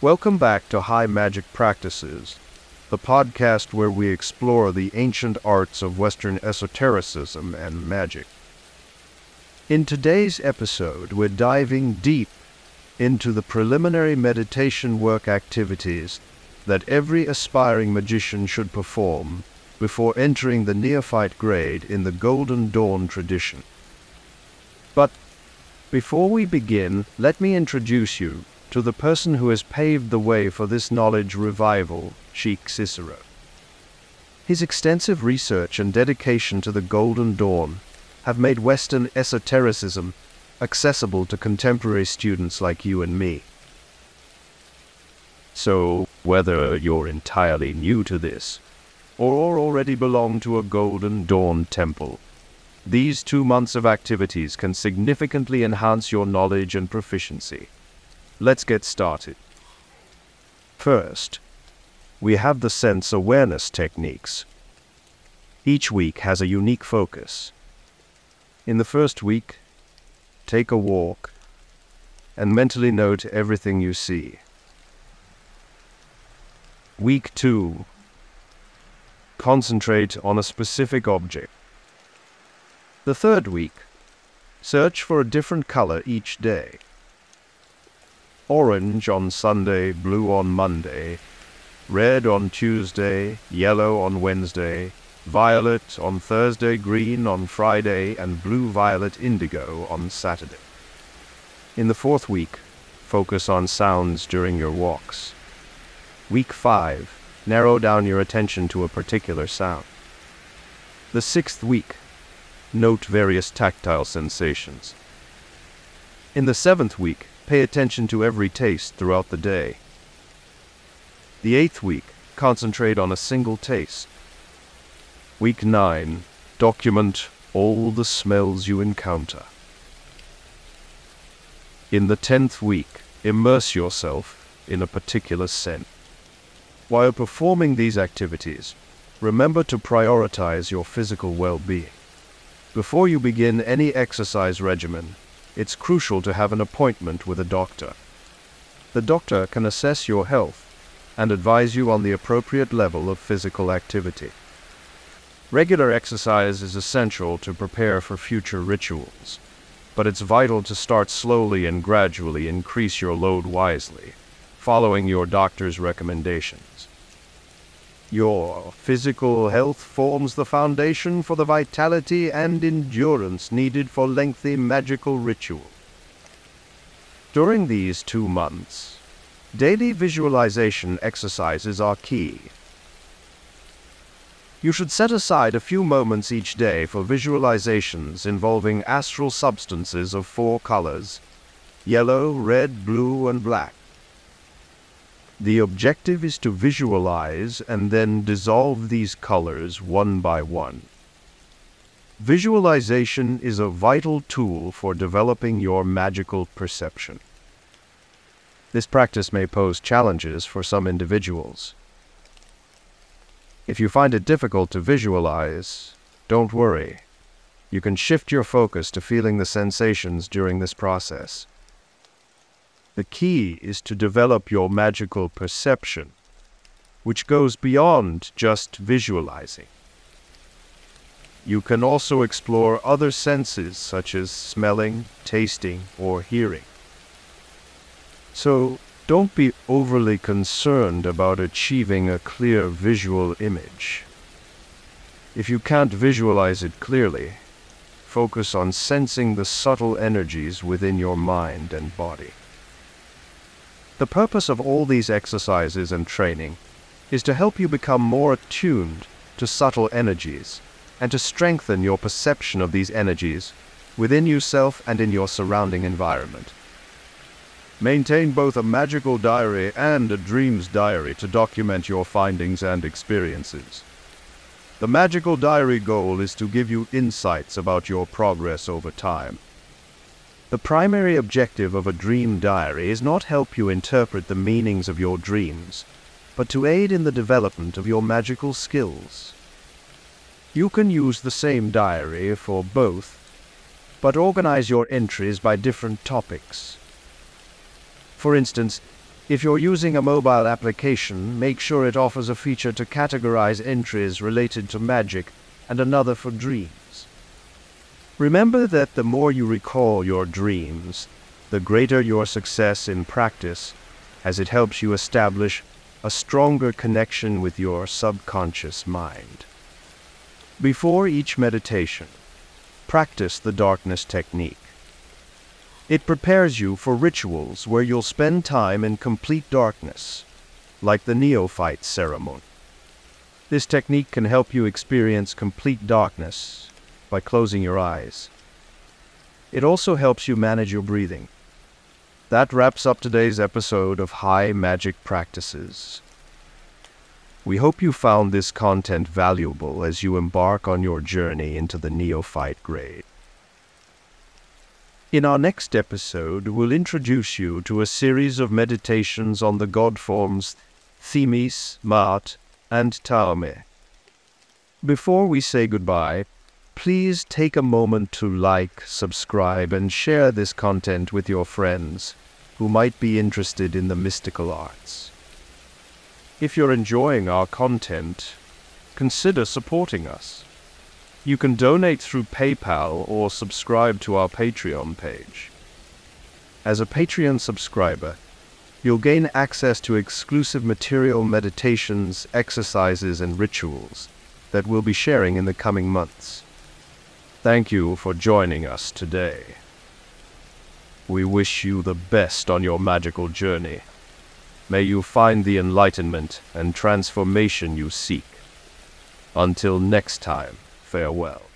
Welcome back to High Magick Practices, the podcast where we explore the ancient arts of Western esotericism and magic. In today's episode, we're diving deep into the preliminary meditation work activities that every aspiring magician should perform before entering the neophyte grade in the Golden Dawn tradition. But before we begin, let me introduce you to the person who has paved the way for this knowledge revival, Chic Cicero. His extensive research and dedication to the Golden Dawn have made Western esotericism accessible to contemporary students like you and me. So, whether you're entirely new to this, or already belong to a Golden Dawn temple, these two months of activities can significantly enhance your knowledge and proficiency. Let's get started. First, we have the sense awareness techniques. Each week has a unique focus. In the first week, take a walk and mentally note everything you see. Week 2 Concentrate on a specific object. The third week Search for a different color each day. Orange on Sunday, blue on Monday, red on Tuesday, yellow on Wednesday, violet on Thursday, green on Friday, and blue violet indigo on Saturday. In the fourth week, focus on sounds during your walks. Week 5, narrow down your attention to a particular sound. The sixth week, note various tactile sensations. In the seventh week, pay attention to every taste throughout the day. The eighth week, concentrate on a single taste. Week 9. Document all the smells you encounter. In the tenth week, immerse yourself in a particular scent. While performing these activities, remember to prioritize your physical well-being. Before you begin any exercise regimen, it's crucial to have an appointment with a doctor. The doctor can assess your health and advise you on the appropriate level of physical activity. Regular exercise is essential to prepare for future rituals, but it's vital to start slowly and gradually increase your load wisely, following your doctor's recommendations. Your physical health forms the foundation for the vitality and endurance needed for lengthy magical ritual. During these two months, Daily visualization exercises are key. You should set aside a few moments each day for visualizations involving astral substances of four colors yellow, red, blue, and black. The objective is to visualize and then dissolve these colors one by one. Visualization is a vital tool for developing your magical perception. This practice may pose challenges for some individuals. If you find it difficult to visualize, don't worry. You can shift your focus to feeling the sensations during this process. The key is to develop your magical perception, which goes beyond just visualizing. You can also explore other senses such as smelling, tasting, or hearing. So don't be overly concerned about achieving a clear visual image. If you can't visualize it clearly, focus on sensing the subtle energies within your mind and body. The purpose of all these exercises and training is to help you become more attuned to subtle energies and to strengthen your perception of these energies within yourself and in your surrounding environment. Maintain both a magical diary and a dreams diary to document your findings and experiences. The magical diary goal is to give you insights about your progress over time. The primary objective of a dream diary is not help you interpret the meanings of your dreams, but to aid in the development of your magical skills. You can use the same diary for both, but organize your entries by different topics. For instance, If you're using a mobile application, make sure it offers a feature to categorize entries related to magic and another for dreams. Remember that the more you recall your dreams, the greater your success in practice, as it helps you establish a stronger connection with your subconscious mind. Before each meditation, practice the darkness technique. It prepares you for rituals where you'll spend time in complete darkness, like the neophyte ceremony. This technique can help you experience complete darkness by closing your eyes. It also helps you manage your breathing. That wraps up today's episode of High Magick Practices. We hope you found this content valuable as you embark on your journey into the neophyte grade. In our next episode, we'll introduce you to a series of meditations on the god forms Themis, Maat, and Thaume. Before we say goodbye, please take a moment to like, subscribe, and share this content with your friends who might be interested in the mystical arts. If you're enjoying our content, consider supporting us. You can donate through PayPal or subscribe to our Patreon page. As a Patreon subscriber, you'll gain access to exclusive material meditations, exercises, and rituals that we'll be sharing in the coming months. Thank you for joining us today. We wish you the best on your magical journey. May you find the enlightenment and transformation you seek. Until next time, farewell.